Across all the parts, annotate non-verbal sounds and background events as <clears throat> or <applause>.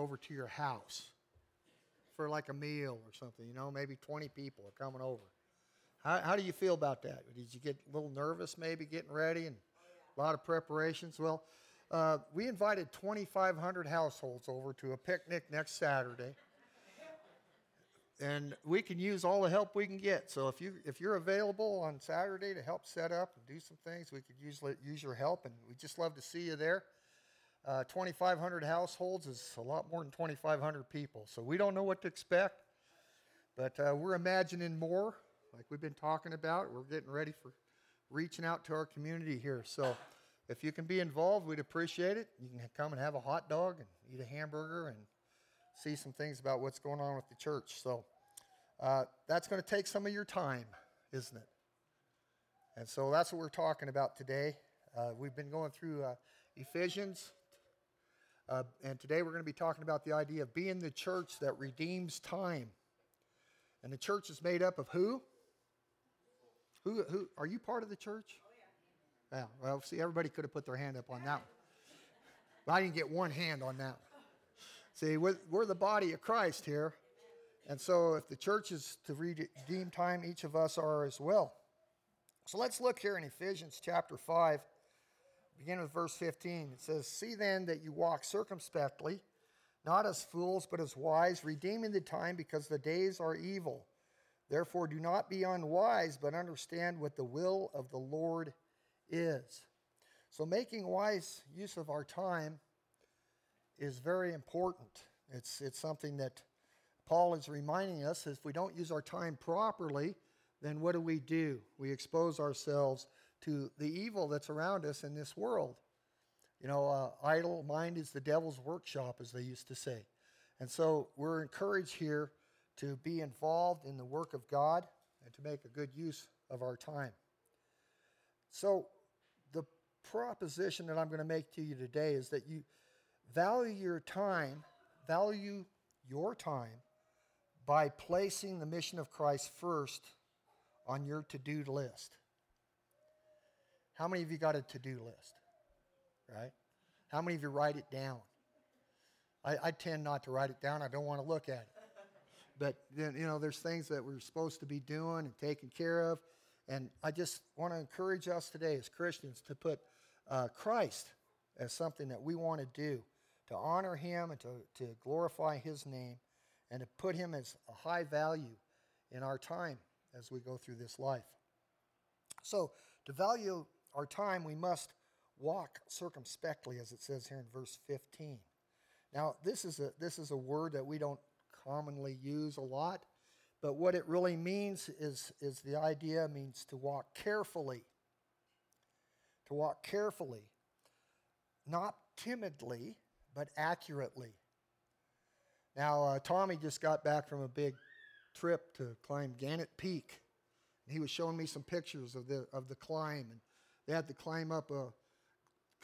over to your house for like a meal or something, you know, maybe 20 people are coming over. How, how do you feel about that? Did you get a little nervous maybe getting ready and a lot of preparations? Well, uh, we invited 2,500 households over to a picnic next Saturday. And we can use all the help we can get. So if, you, if you're available on Saturday to help set up and do some things, we could use, use your help. And we'd just love to see you there. Uh, 2,500 households is a lot more than 2,500 people. So we don't know what to expect, but uh, we're imagining more, like we've been talking about. We're getting ready for reaching out to our community here. So if you can be involved, we'd appreciate it. You can come and have a hot dog and eat a hamburger and see some things about what's going on with the church. So uh, that's going to take some of your time, isn't it? And so that's what we're talking about today. Uh, we've been going through uh, Ephesians uh, and today we're going to be talking about the idea of being the church that redeems time. And the church is made up of who? Who, who are you part of the church? Oh, yeah. Yeah, well, see, everybody could have put their hand up on that one. But I didn't get one hand on that one. See, we're, we're the body of Christ here. And so if the church is to redeem time, each of us are as well. So let's look here in Ephesians chapter 5 Begin with verse 15. It says, See then that you walk circumspectly, not as fools, but as wise, redeeming the time because the days are evil. Therefore, do not be unwise, but understand what the will of the Lord is. So, making wise use of our time is very important. It's, it's something that Paul is reminding us if we don't use our time properly, then what do we do? We expose ourselves to the evil that's around us in this world. You know, uh, idle mind is the devil's workshop, as they used to say. And so we're encouraged here to be involved in the work of God and to make a good use of our time. So, the proposition that I'm going to make to you today is that you value your time, value your time by placing the mission of Christ first on your to do list. How many of you got a to do list? Right? How many of you write it down? I, I, tend not to write it down. I don't want to look at it. But then, you know, there's things that we're supposed to be doing and taking care of. And I just want to encourage us today as Christians to put uh, Christ as something that we want to do, to honor him and to, to glorify his name, and to put him as a high value in our time as we go through this life. So, to value our time, we must walk circumspectly, as it says here in verse 15. Now, this is a, this is a word that we don't commonly use a lot, but what it really means is, is the idea means to walk carefully. To walk carefully, not timidly, but accurately. Now, uh, Tommy just got back from a big trip to climb Gannett Peak. And he was showing me some pictures of the, of the climb. And they had to climb up a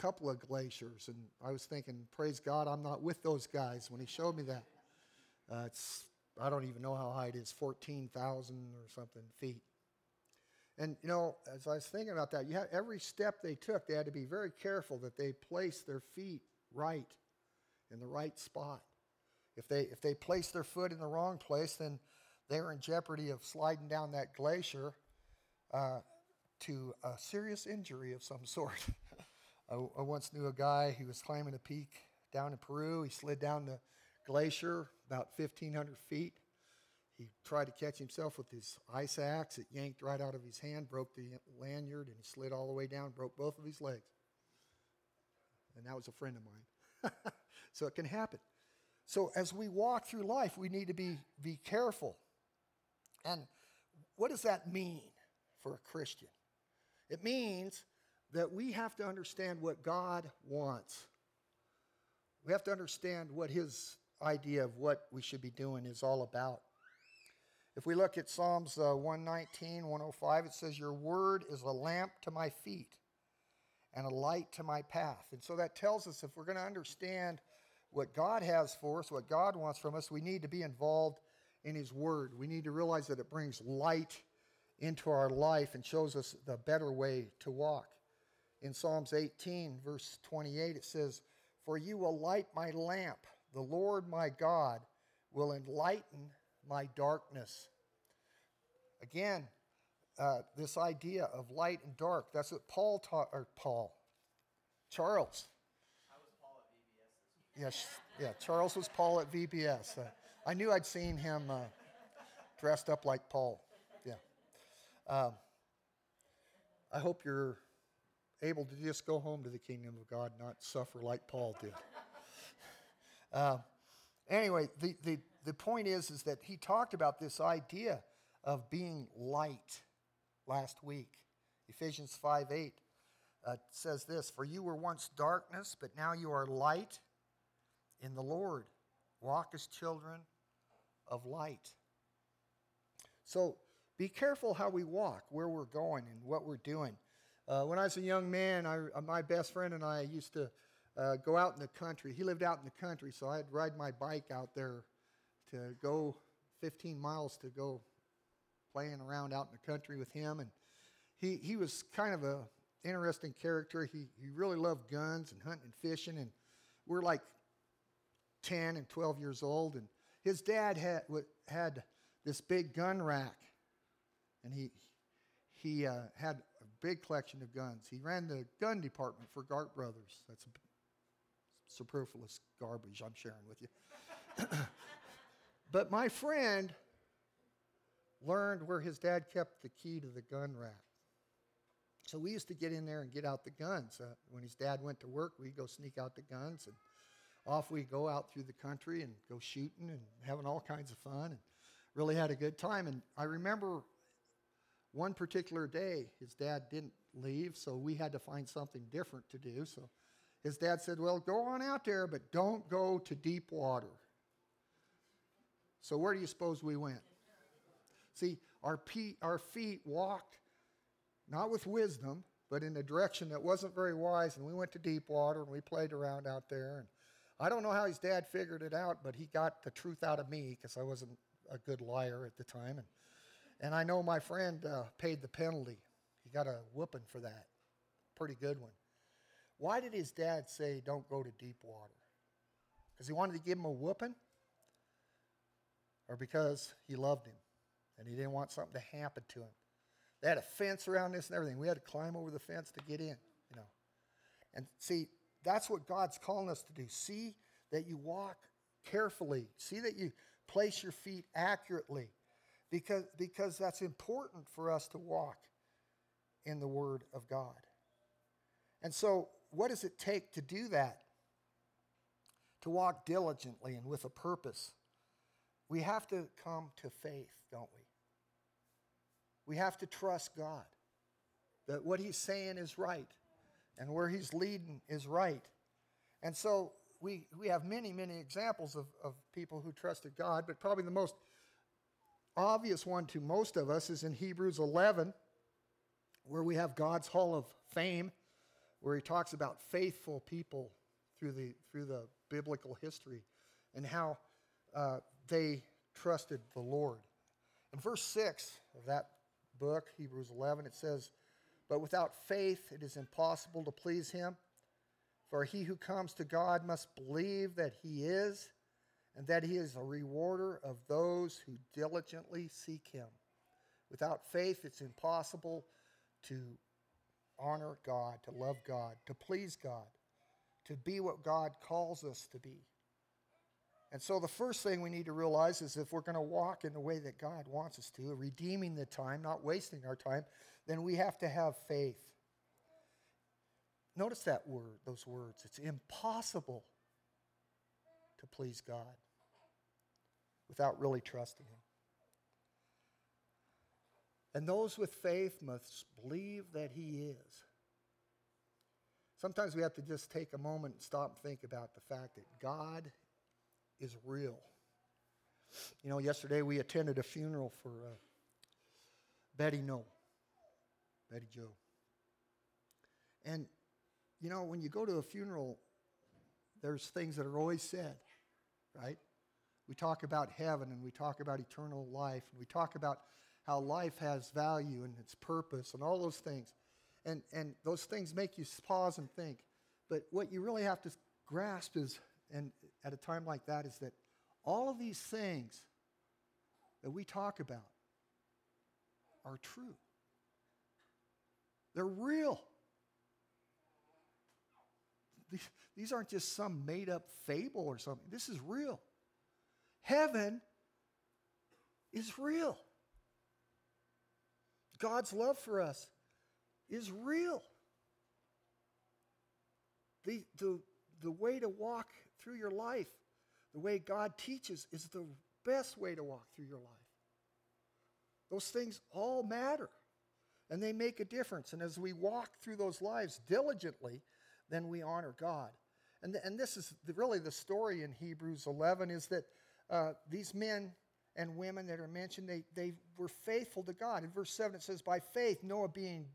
couple of glaciers. And I was thinking, praise God, I'm not with those guys when he showed me that. Uh, it's, I don't even know how high it is, 14,000 or something feet. And, you know, as I was thinking about that, you have, every step they took, they had to be very careful that they placed their feet right in the right spot. If they, if they placed their foot in the wrong place, then they were in jeopardy of sliding down that glacier uh, to a serious injury of some sort. <laughs> I, I, once knew a guy who was climbing a peak down in Peru. He slid down the glacier about 1,500 feet. He tried to catch himself with his ice axe. It yanked right out of his hand, broke the lanyard, and he slid all the way down, broke both of his legs. And that was a friend of mine. <laughs> so it can happen. So as we walk through life, we need to be, be careful. And what does that mean for a Christian? It means that we have to understand what God wants. We have to understand what His idea of what we should be doing is all about. If we look at Psalms uh, 119, 105, it says, Your word is a lamp to my feet and a light to my path. And so that tells us if we're going to understand what God has for us, what God wants from us, we need to be involved in His Word. We need to realize that it brings light into our life and shows us the better way to walk. In Psalms 18, verse 28, it says, For you will light my lamp. the Lord my God will enlighten my darkness. Again, uh, this idea of light and dark, that's what Paul taught, or Paul, Charles. I was Paul at VBS Yes, yeah, Charles was Paul at VBS. Uh, I knew I'd seen him uh, dressed up like Paul. Um, I hope you're able to just go home to the kingdom of God, not suffer like Paul did. Uh, <laughs> anyway, the, the, the point is, is that he talked about this idea of being light last week. Ephesians 5 8 uh, says this For you were once darkness, but now you are light in the Lord. Walk as children of light. So be careful how we walk, where we're going, and what we're doing. Uh, when I was a young man, I, uh, my best friend and I used to uh, go out in the country. He lived out in the country, so I'd ride my bike out there to go 15 miles to go playing around out in the country with him. And he, he was kind of a interesting character. He, he really loved guns and hunting and fishing. And we're like 10 and 12 years old. And his dad had, had this big gun rack. And he, he uh, had a big collection of guns. He ran the gun department for Gart Brothers. That's superfluous garbage I'm sharing with you. but my friend learned where his dad kept the key to the gun rack. So we used to get in there and get out the guns. Uh, when his dad went to work, we'd go sneak out the guns, and off we'd go out through the country and go shooting and having all kinds of fun, and really had a good time. And I remember one particular day, his dad didn't leave, so we had to find something different to do. So his dad said, Well, go on out there, but don't go to deep water. So where do you suppose we went? See, our, pe- our feet walked not with wisdom, but in a direction that wasn't very wise, and we went to deep water and we played around out there. And I don't know how his dad figured it out, but he got the truth out of me because I wasn't a good liar at the time. And, and I know my friend uh, paid the penalty. He got a whooping for that. Pretty good one. Why did his dad say, don't go to deep water? Because he wanted to give him a whooping? Or because he loved him and he didn't want something to happen to him? They had a fence around this and everything. We had to climb over the fence to get in, you know. And see, that's what God's calling us to do. See that you walk carefully. See that you place your feet accurately because, because that's important for us to walk in the Word of God. And so what does it take to do that? To walk diligently and with a purpose. We have to come to faith, don't we? We have to trust God that what He's saying is right and where He's leading is right. And so we, we have many, many examples of, of people who trusted God, but probably the most obvious one to most of us is in Hebrews 11, where we have God's Hall of Fame where he talks about faithful people through the, through the biblical history and how uh, they trusted the Lord. In verse 6 of that book, Hebrews 11, it says, But without faith it is impossible to please him. For he who comes to God must believe that he is, and that he is a rewarder of those who diligently seek him. Without faith, it's impossible to honor God, to love God, to please God, to be what God calls us to be. And so the first thing we need to realize is if we're going to walk in the way that God wants us to, redeeming the time, not wasting our time, then we have to have faith. Notice that word, those words. It's impossible to please God without really trusting Him. And those with faith must believe that He is. Sometimes we have to just take a moment and stop and think about the fact that God is real. You know, yesterday we attended a funeral for uh, Betty No, Betty Joe. And, you know, when you go to a funeral, there's things that are always said, right? We talk about heaven and we talk about eternal life and we talk about how life has value and its purpose and all those things. And, and those things make you pause and think. But what you really have to grasp is, and at a time like that is that all of these things that we talk about are true. They're real. These, aren't just some made up fable or something. This is real. Heaven is real. God's love for us is real. The, the, the way to walk through your life, the way God teaches, is the best way to walk through your life. Those things all matter and they make a difference. And as we walk through those lives diligently, then we honor God. And, and this is the, really the story in Hebrews 11 is that uh, these men and women that are mentioned, they, they were faithful to God. In verse 7, it says, By faith, Noah being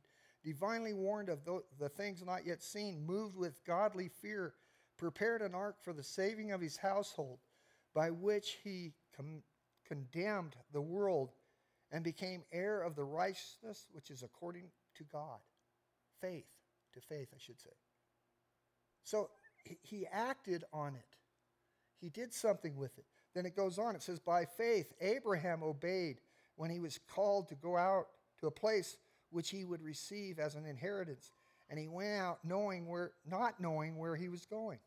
divinely warned of the, the things not yet seen, moved with godly fear, prepared an ark for the saving of his household, by which he com- condemned the world and became heir of the righteousness which is according to God. Faith, to faith, I should say. So he acted on it, he did something with it. Then it goes on, it says, By faith, Abraham obeyed when he was called to go out to a place which he would receive as an inheritance. And he went out knowing where, not knowing where he was going.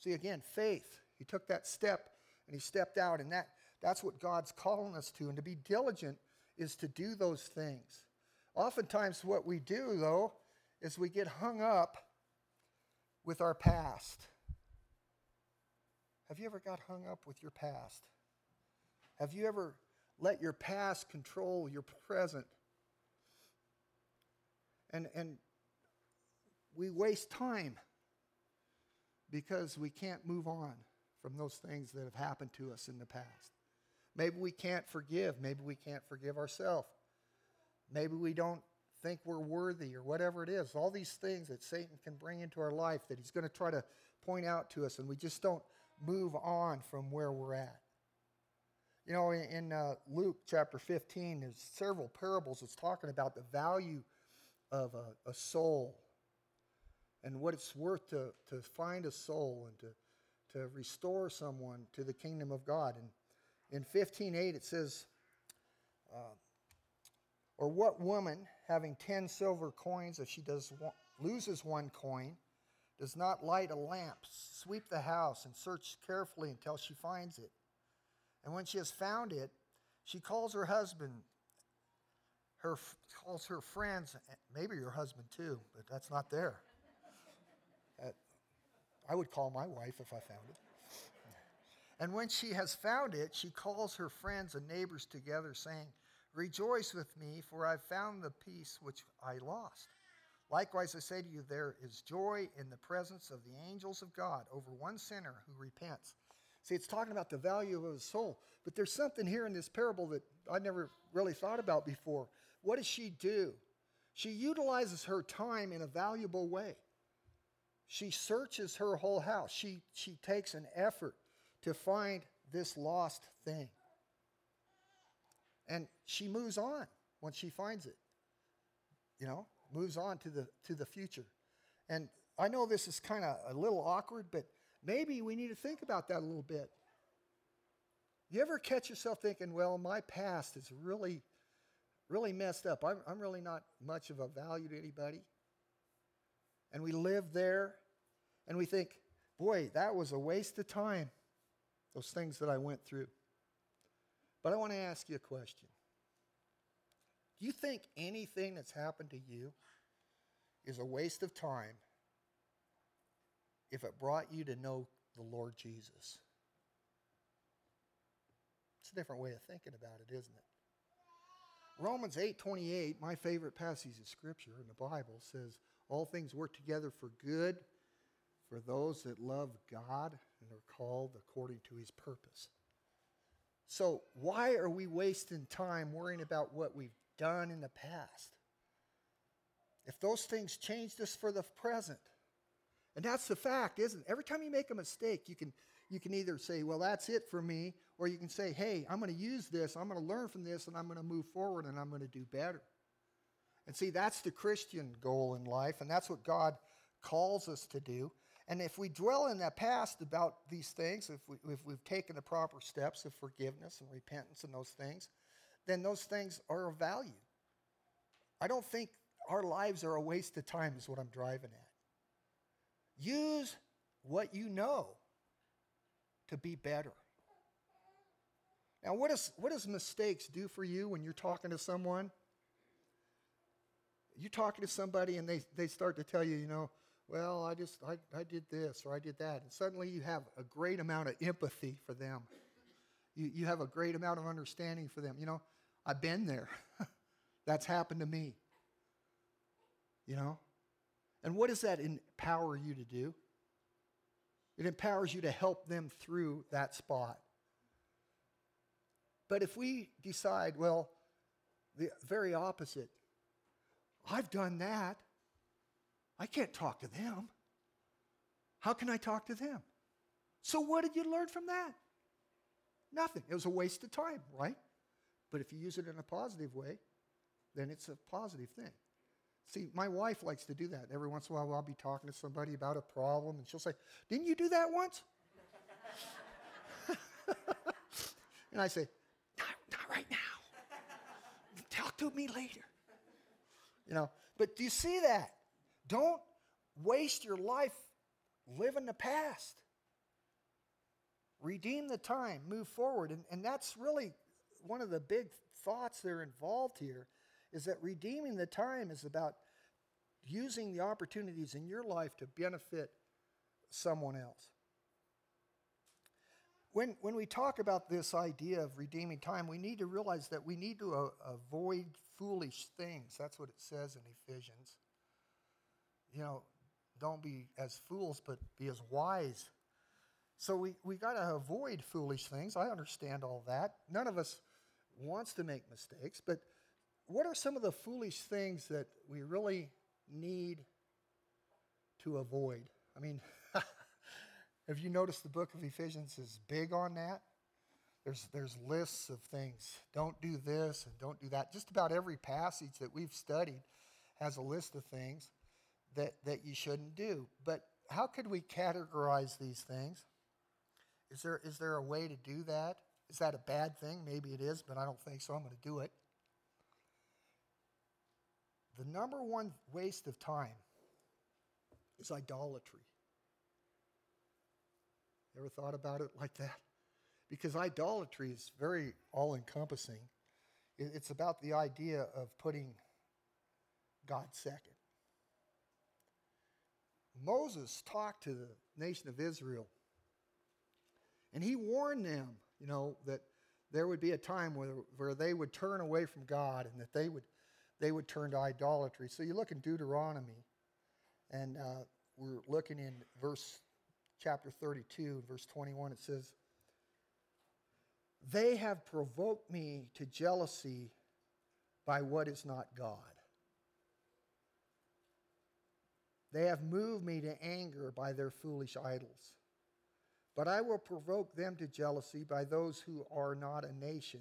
See, again, faith. He took that step and he stepped out, and that, that's what God's calling us to. And to be diligent is to do those things. Oftentimes, what we do, though, is we get hung up with our past. Have you ever got hung up with your past? Have you ever let your past control your present? And, and we waste time because we can't move on from those things that have happened to us in the past. Maybe we can't forgive. Maybe we can't forgive ourselves. Maybe we don't think we're worthy or whatever it is. All these things that Satan can bring into our life that he's going to try to point out to us, and we just don't move on from where we're at. You know, in, in uh, Luke chapter 15, there's several parables that's talking about the value of a, a soul and what it's worth to, to find a soul and to, to restore someone to the kingdom of God. And in 15.8 it says, uh, or what woman having 10 silver coins, if she does loses one coin, does not light a lamp, sweep the house, and search carefully until she finds it. And when she has found it, she calls her husband, her calls her friends, maybe your husband too, but that's not there. Uh, I would call my wife if I found it. And when she has found it, she calls her friends and neighbors together, saying, Rejoice with me, for I've found the piece which I lost. Likewise, I say to you, there is joy in the presence of the angels of God over one sinner who repents. See, it's talking about the value of his soul. But there's something here in this parable that I never really thought about before. What does she do? She utilizes her time in a valuable way. She searches her whole house. She, she takes an effort to find this lost thing. And she moves on once she finds it. You know, moves on to the to the future. And I know this is kind of a little awkward, but maybe we need to think about that a little bit. You ever catch yourself thinking, well, my past is really, really messed up. I'm, I'm really not much of a value to anybody. And we live there and we think, boy, that was a waste of time, those things that I went through. But I want to ask you a question. Do you think anything that's happened to you is a waste of time if it brought you to know the Lord Jesus? It's a different way of thinking about it, isn't it? Romans 8:28, my favorite passage of scripture in the Bible says, "All things work together for good for those that love God and are called according to his purpose." So, why are we wasting time worrying about what we've done in the past? If those things changed us for the present, and that's the fact, isn't it? Every time you make a mistake, you can, you can either say, well, that's it for me, or you can say, hey, I'm going to use this, I'm going to learn from this, and I'm going to move forward, and I'm going to do better. And see, that's the Christian goal in life, and that's what God calls us to do. And if we dwell in that past about these things, if, we, if we've taken the proper steps of forgiveness and repentance and those things, then those things are of value. I don't think our lives are a waste of time, is what I'm driving at. Use what you know to be better. Now, what, is, what does mistakes do for you when you're talking to someone? You're talking to somebody and they, they start to tell you, you know, well, I just, I, I did this or I did that. And suddenly you have a great amount of empathy for them. You, you have a great amount of understanding for them. You know, I've been there. <laughs> That's happened to me. You know? And what does that empower you to do? It empowers you to help them through that spot. But if we decide, well, the very opposite, I've done that, I can't talk to them. How can I talk to them? So, what did you learn from that? Nothing. It was a waste of time, right? But if you use it in a positive way, then it's a positive thing. See, my wife likes to do that. Every once in a while, I'll be talking to somebody about a problem, and she'll say, Didn't you do that once? <laughs> and I say, not, not right now. Talk to me later. You know, but do you see that? Don't waste your life living the past. Redeem the time, move forward. And, and that's really one of the big thoughts that are involved here is that redeeming the time is about using the opportunities in your life to benefit someone else. When, when we talk about this idea of redeeming time, we need to realize that we need to uh, avoid foolish things. That's what it says in Ephesians. You know, don't be as fools, but be as wise. So we, we got to avoid foolish things. I understand all that. None of us wants to make mistakes, but what are some of the foolish things that we really need to avoid? I mean, <laughs> have you noticed the book of Ephesians is big on that? There's, there's lists of things. Don't do this and don't do that. Just about every passage that we've studied has a list of things that, that you shouldn't do. But how could we categorize these things? Is there, is there a way to do that? Is that a bad thing? Maybe it is, but I don't think so. I'm going to do it. The number one waste of time is idolatry. Ever thought about it like that? Because idolatry is very all encompassing. It's about the idea of putting God second. Moses talked to the nation of Israel, and he warned them, you know, that there would be a time where, where they would turn away from God and that they would they would turn to idolatry. So you look in Deuteronomy, and uh, we're looking in verse chapter 32, verse 21. It says, They have provoked me to jealousy by what is not God. They have moved me to anger by their foolish idols. But I will provoke them to jealousy by those who are not a nation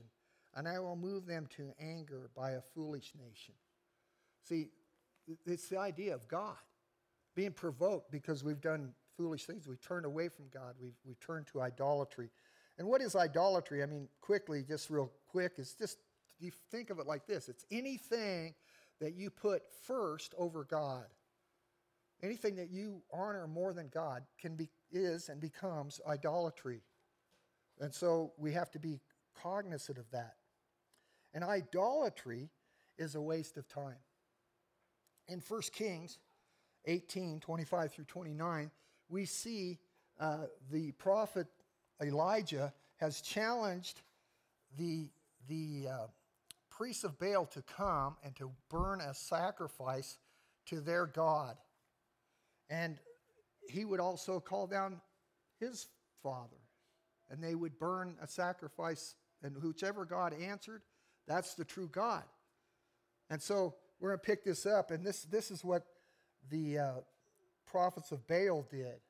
and I will move them to anger by a foolish nation. See, it's the idea of God being provoked because we've done foolish things. We turned away from God, we've, we've turned to idolatry. And what is idolatry? I mean, quickly, just real quick, is just you think of it like this it's anything that you put first over God. Anything that you honor more than God can be is and becomes idolatry. And so we have to be cognizant of that. And idolatry is a waste of time. In 1 Kings 18 25 through 29, we see uh, the prophet Elijah has challenged the, the uh, priests of Baal to come and to burn a sacrifice to their God. And he would also call down his father, and they would burn a sacrifice, and whichever God answered, that's the true God. And so we're going to pick this up, and this, this is what the uh, prophets of Baal did. It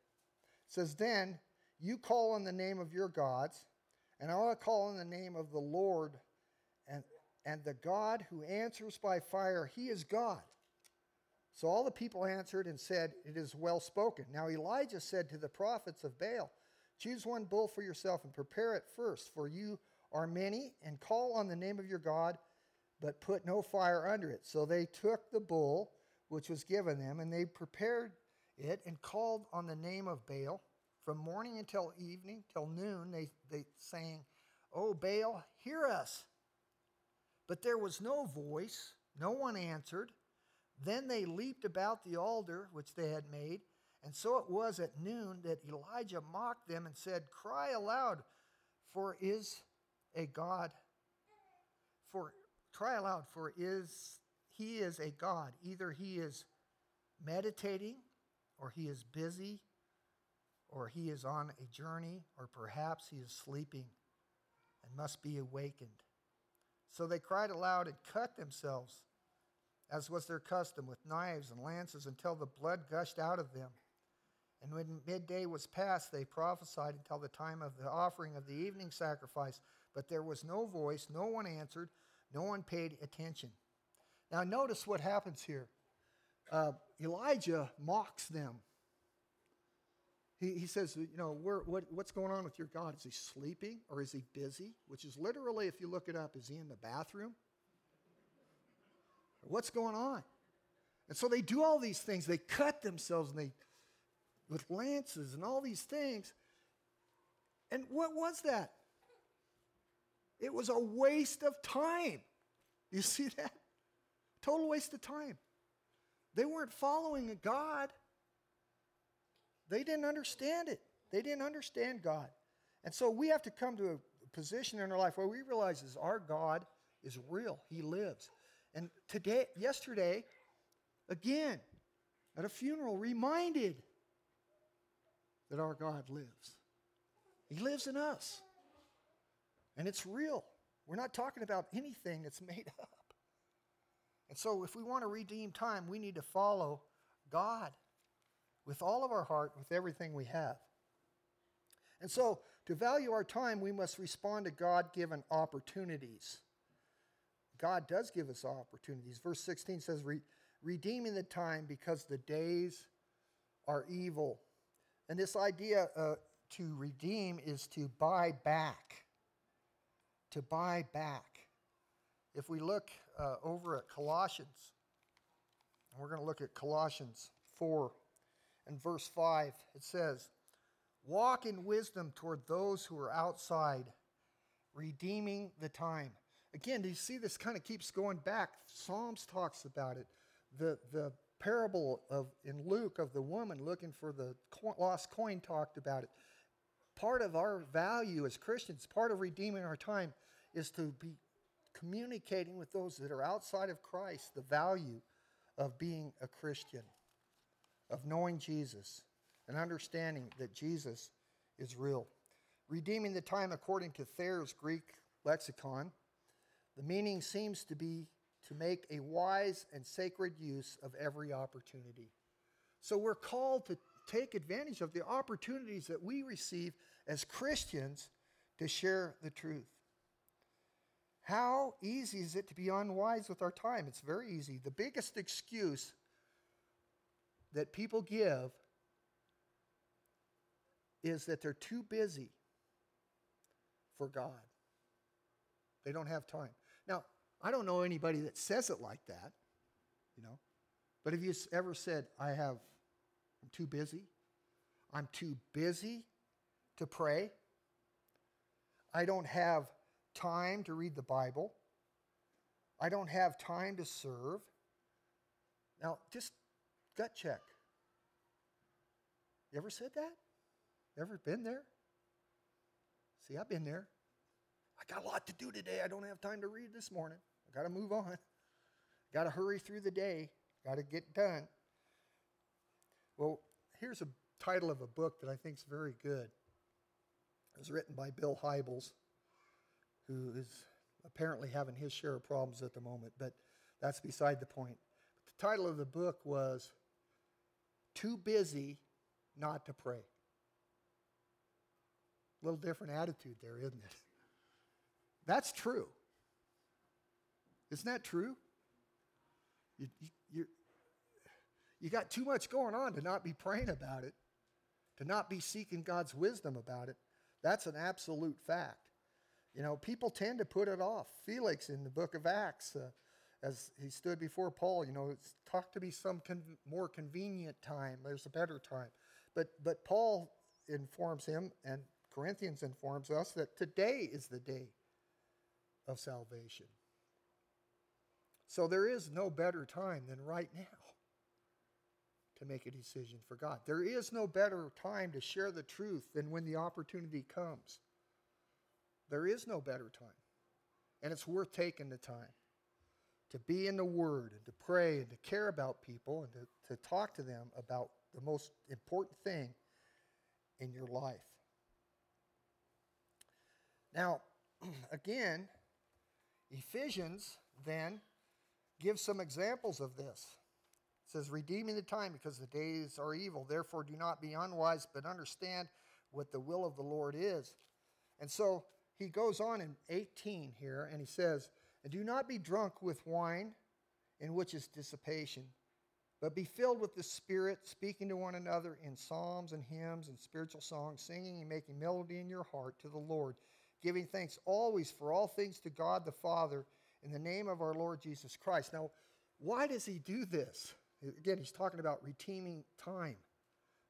says, Then you call on the name of your gods, and I will call on the name of the Lord, and, and the God who answers by fire, he is God. So all the people answered and said, It is well spoken. Now Elijah said to the prophets of Baal, Choose one bull for yourself and prepare it first, for you are many, and call on the name of your God, but put no fire under it. So they took the bull which was given them, and they prepared it and called on the name of Baal. From morning until evening, till noon, they, they saying, Oh, Baal, hear us. But there was no voice, no one answered. Then they leaped about the altar which they had made. And so it was at noon that Elijah mocked them and said, Cry aloud, for is a God, for cry aloud, for is he is a God. Either he is meditating, or he is busy, or he is on a journey, or perhaps he is sleeping and must be awakened. So they cried aloud and cut themselves as was their custom, with knives and lances until the blood gushed out of them. And when midday was past, they prophesied until the time of the offering of the evening sacrifice. But there was no voice, no one answered, no one paid attention. Now, notice what happens here. Uh, Elijah mocks them. He, he says, You know, what, what's going on with your God? Is he sleeping or is he busy? Which is literally, if you look it up, is he in the bathroom? What's going on? And so they do all these things. They cut themselves and they with lances and all these things. And what was that? It was a waste of time. You <laughs> see that? Total waste of time. They weren't following a God. They didn't understand it. They didn't understand God. And so we have to come to a position in our life where we realize is our God is real. He lives. And today, yesterday, again, at a funeral, reminded that our God lives. He lives in us. And it's real. We're not talking about anything that's <laughs> made up. And so, if we want to redeem time, we need to follow God with all of our heart, with everything we have. And so, to value our time, we must respond to God given opportunities. God does give us opportunities. Verse 16 says, redeeming the time because the days are evil. And this idea uh, to redeem is to buy back. To buy back. If we look uh, over at Colossians, we're going to look at Colossians 4 and verse 5, it says, Walk in wisdom toward those who are outside, redeeming the time. Again, do you see this kind of keeps going back? Psalms talks about it. The, the parable of in Luke of the woman looking for the lost coin talked about it. Part of our value as Christians, part of redeeming our time, is to be communicating with those that are outside of Christ the value of being a Christian, of knowing Jesus, and understanding that Jesus is real. Redeeming the time according to Thayer's Greek lexicon the meaning seems to be to make a wise and sacred use of every opportunity. So we're called to take advantage of the opportunities that we receive as Christians to share the truth. How easy is it to be unwise with our time? It's very easy. The biggest excuse that people give is that they're too busy for God. They don't have time. I don't know anybody that says it like that, you know. But have you ever said, I have, I'm too busy? I'm too busy to pray. I don't have time to read the Bible. I don't have time to serve. Now, just gut check. You ever said that? Ever been there? See, I've been there. I got a lot to do today. I don't have time to read this morning. I got to move on. Got to hurry through the day. Got to get done. Well, here's a title of a book that I think is very good. It was written by Bill Hybels, who is apparently having his share of problems at the moment, but that's beside the point. The title of the book was Too Busy Not to Pray. A little different attitude there, isn't it? That's true. Isn't that true? You, you, You got too much going on to not be praying about it, to not be seeking God's wisdom about it. That's an absolute fact. You know, people tend to put it off. Felix in the book of Acts, uh, as he stood before Paul, you know, it's talked to be some con- more convenient time. There's a better time. But, but Paul informs him, and Corinthians informs us that today is the day of salvation. So there is no better time than right now to make a decision for God. There is no better time to share the truth than when the opportunity comes. There is no better time. And it's worth taking the time to be in the Word and to pray and to care about people and to, to talk to them about the most important thing in your life. Now, <clears throat> again, Ephesians then gives some examples of this. It says, redeeming the time because the days are evil. Therefore, do not be unwise, but understand what the will of the Lord is. And so he goes on in 18 here, and he says, And do not be drunk with wine, in which is dissipation, but be filled with the Spirit, speaking to one another in psalms and hymns and spiritual songs, singing and making melody in your heart to the Lord, giving thanks always for all things to God the Father in the name of our Lord Jesus Christ. Now, why does he do this? Again, he's talking about redeeming time,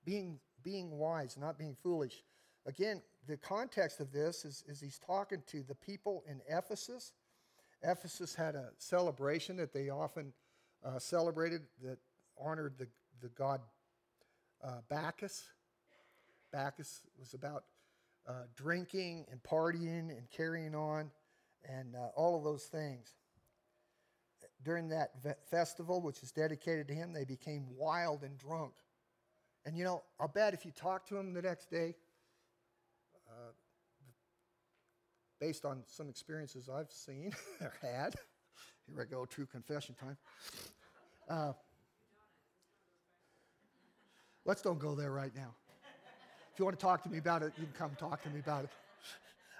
being, being wise, not being foolish. Again, the context of this is, is he's talking to the people in Ephesus. Ephesus had a celebration that they often uh, celebrated that honored the, the god uh, Bacchus. Bacchus was about uh, drinking and partying and carrying on and uh, all of those things. During that festival, which is dedicated to him, they became wild and drunk. And you know, I'll bet if you talk to them the next day, uh, based on some experiences I've seen <laughs> or had, here I go, true confession time. Uh, let's don't go there right now. If you want to talk to me about it, you can come talk to me about it.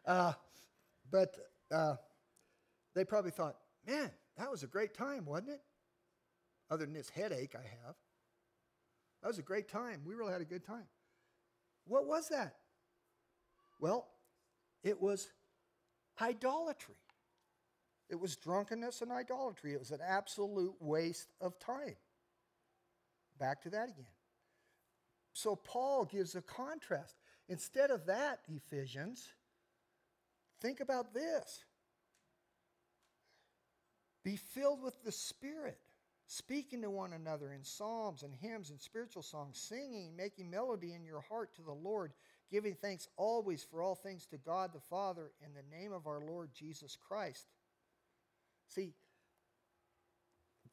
Uh, but uh, they probably thought, man, that was a great time, wasn't it? Other than this headache I have. That was a great time. We really had a good time. What was that? Well, it was idolatry. It was drunkenness and idolatry. It was an absolute waste of time. Back to that again. So Paul gives a contrast. Instead of that, Ephesians, Think about this be filled with the Spirit, speaking to one another in psalms and hymns and spiritual songs, singing, making melody in your heart to the Lord, giving thanks always for all things to God the Father in the name of our Lord Jesus Christ. See,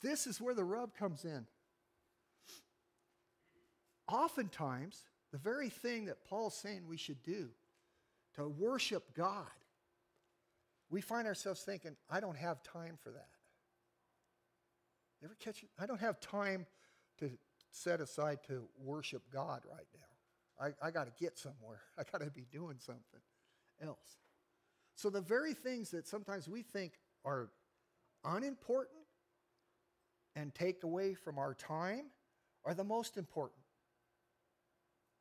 this is where the rub comes in. Oftentimes, the very thing that Paul's saying we should do to worship God we find ourselves thinking, I don't have time for that. You ever catch it? I don't have time to set aside to worship God right now. I, I got to get somewhere. <laughs> I got to be doing something else. So the very things that sometimes we think are unimportant and take away from our time are the most important.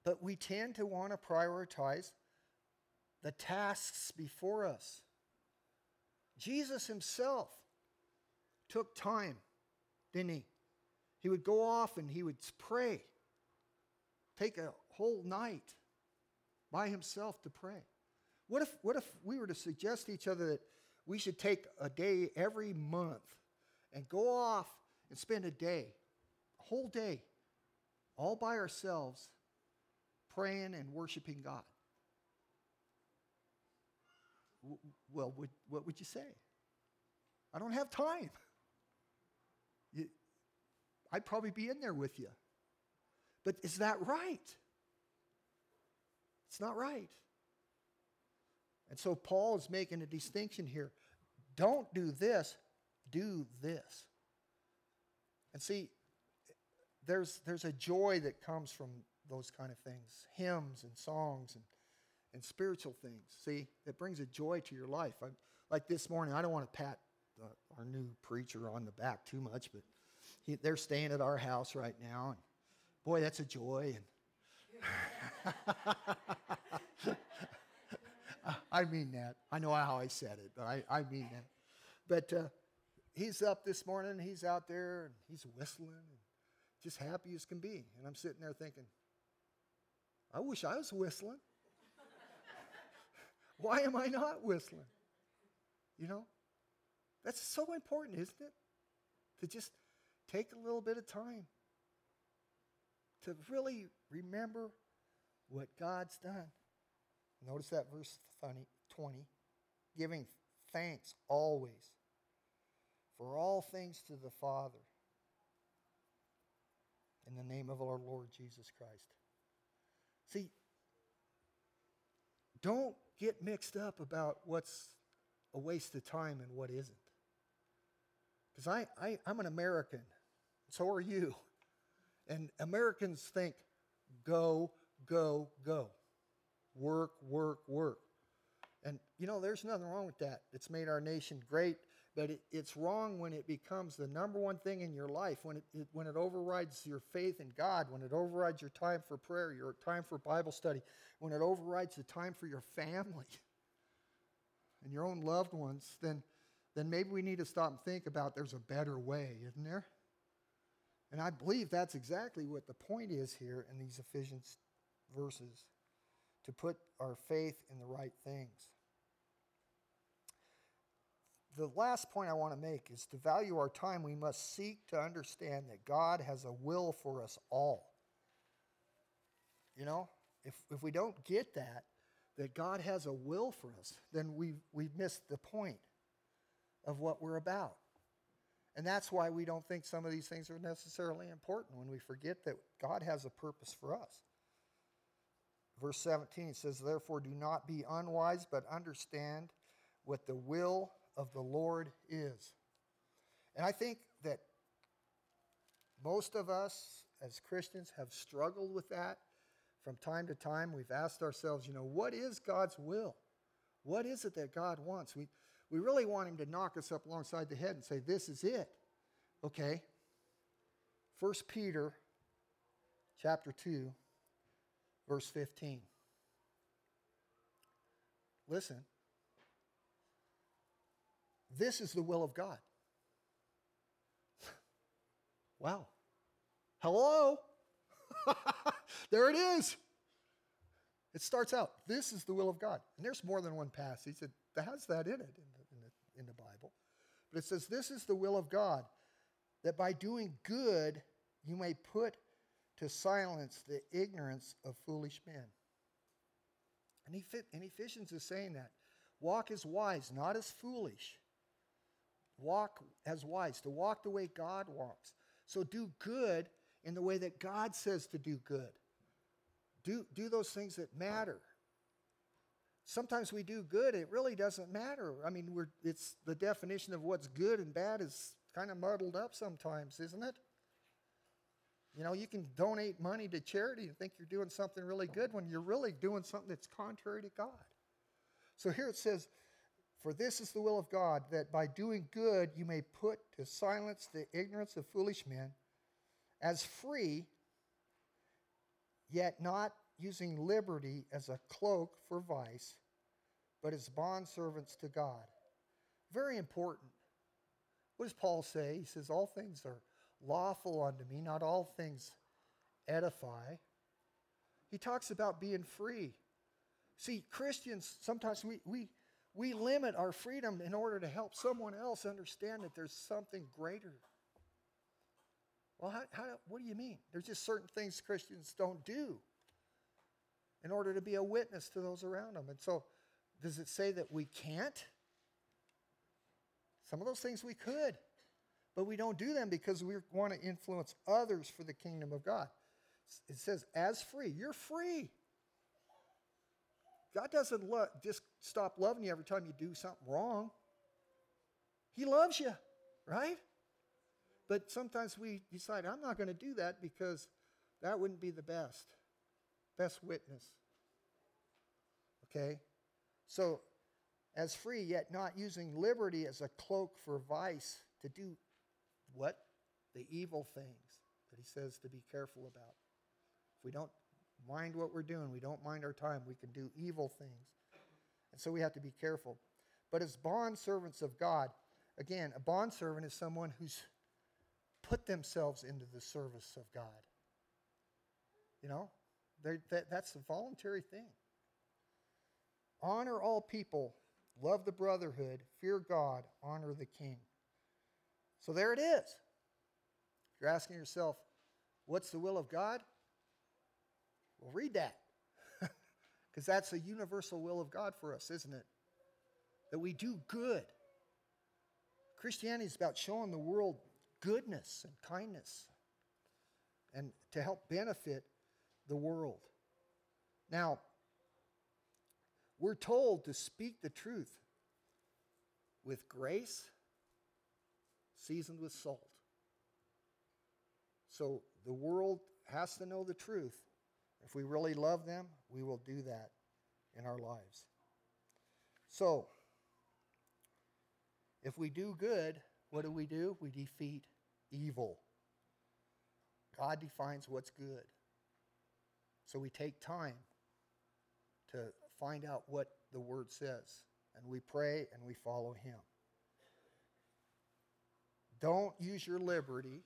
But we tend to want to prioritize the tasks before us. Jesus himself took time, didn't he? He would go off and he would pray, take a whole night by himself to pray. What if, what if we were to suggest to each other that we should take a day every month and go off and spend a day, a whole day, all by ourselves, praying and worshiping God? well, what would you say? I don't have time. I'd probably be in there with you. But is that right? It's not right. And so Paul is making a distinction here. Don't do this, do this. And see, there's, there's a joy that comes from those kind of things hymns and songs and and spiritual things. See, it brings a joy to your life. I, like this morning, I don't want to pat the, our new preacher on the back too much, but he, they're staying at our house right now. And boy, that's a joy. And <laughs> I mean that. I know how I said it, but I, I mean that. But uh, he's up this morning, he's out there, and he's whistling, and just happy as can be. And I'm sitting there thinking, I wish I was whistling. <laughs> Why am I not whistling? You know? That's so important, isn't it? To just take a little bit of time to really remember what God's done. Notice that verse 20 giving thanks always for all things to the Father in the name of our Lord Jesus Christ. See, don't get mixed up about what's a waste of time and what isn't. Because I, I, I'm an American, so are you. And Americans think go, go, go. Work, work, work. And you know, there's nothing wrong with that. It's made our nation great, but it, it's wrong when it becomes the number one thing in your life, when it, it, when it overrides your faith in God, when it overrides your time for prayer, your time for Bible study, when it overrides the time for your family <laughs> and your own loved ones, then, then maybe we need to stop and think about there's a better way, isn't there? And I believe that's exactly what the point is here in these Ephesians verses to put our faith in the right things. The last point I want to make is to value our time, we must seek to understand that God has a will for us all. You know, if, if we don't get that, that God has a will for us, then we've, we've missed the point of what we're about. And that's why we don't think some of these things are necessarily important when we forget that God has a purpose for us. Verse 17 says, Therefore, do not be unwise, but understand what the will of the Lord is. And I think that most of us as Christians have struggled with that from time to time. We've asked ourselves, you know, what is God's will? What is it that God wants? We, we really want him to knock us up alongside the head and say, This is it. Okay. 1 Peter chapter 2, verse 15. Listen. This is the will of God. <laughs> wow. Hello? <laughs> there it is. It starts out, this is the will of God. And there's more than one passage that has that in it in the, in the, in the Bible. But it says, this is the will of God, that by doing good you may put to silence the ignorance of foolish men. And, and Ephesians is saying that. Walk as wise, not as foolish. Walk as wise, to walk the way God walks. So do good in the way that God says to do good. Do, do those things that matter. Sometimes we do good, it really doesn't matter. I mean, we're, it's the definition of what's good and bad is kind of muddled up sometimes, isn't it? You know, you can donate money to charity and think you're doing something really good when you're really doing something that's contrary to God. So here it says, For this is the will of God, that by doing good you may put to silence the ignorance of foolish men, as free yet not using liberty as a cloak for vice, but as bondservants to God. Very important. What does Paul say? He says, All things are lawful unto me, not all things edify. He talks about being free. See, Christians, sometimes we, we, we limit our freedom in order to help someone else understand that there's something greater. Well, how, how, what do you mean? There's just certain things Christians don't do in order to be a witness to those around them. And so, does it say that we can't? Some of those things we could, but we don't do them because we want to influence others for the kingdom of God. It says, as free, you're free. God doesn't lo- just stop loving you every time you do something wrong. He loves you, right? But sometimes we decide, I'm not going to do that because that wouldn't be the best, best witness. Okay? So, as free, yet not using liberty as a cloak for vice to do what? the evil things that he says to be careful about. If we don't mind what we're doing, we don't mind our time, we can do evil things. And so we have to be careful. But as bond servants of God, again, a bond servant is someone who's put themselves into the service of God. You know, that, that's a voluntary thing. Honor all people, love the brotherhood, fear God, honor the king. So there it is. If you're asking yourself, what's the will of God? Well, read that. <laughs> Because that's a universal will of God for us, isn't it? That we do good. Christianity is about showing the world goodness and kindness and to help benefit the world. Now, we're told to speak the truth with grace, seasoned with salt. So the world has to know the truth. If we really love them, we will do that in our lives. So, if we do good, what do we do? We defeat evil. God defines what's good. So we take time to find out what the Word says, and we pray and we follow Him. Don't use your liberty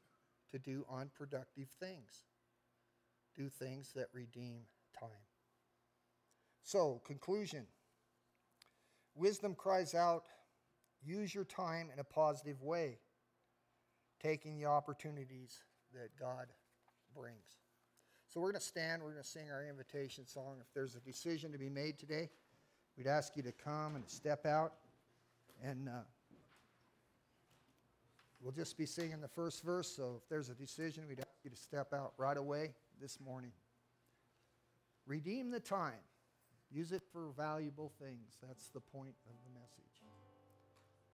to do unproductive things. Do things that redeem time. So, conclusion Wisdom cries out, use your time in a positive way, taking the opportunities that God brings. So we're going to stand, we're going to sing our invitation song. If there's a decision to be made today, we'd ask you to come and step out. And uh, we'll just be singing the first verse. So if there's a decision, we'd ask you to step out right away this morning. Redeem the time. Use it for valuable things. That's the point of the message.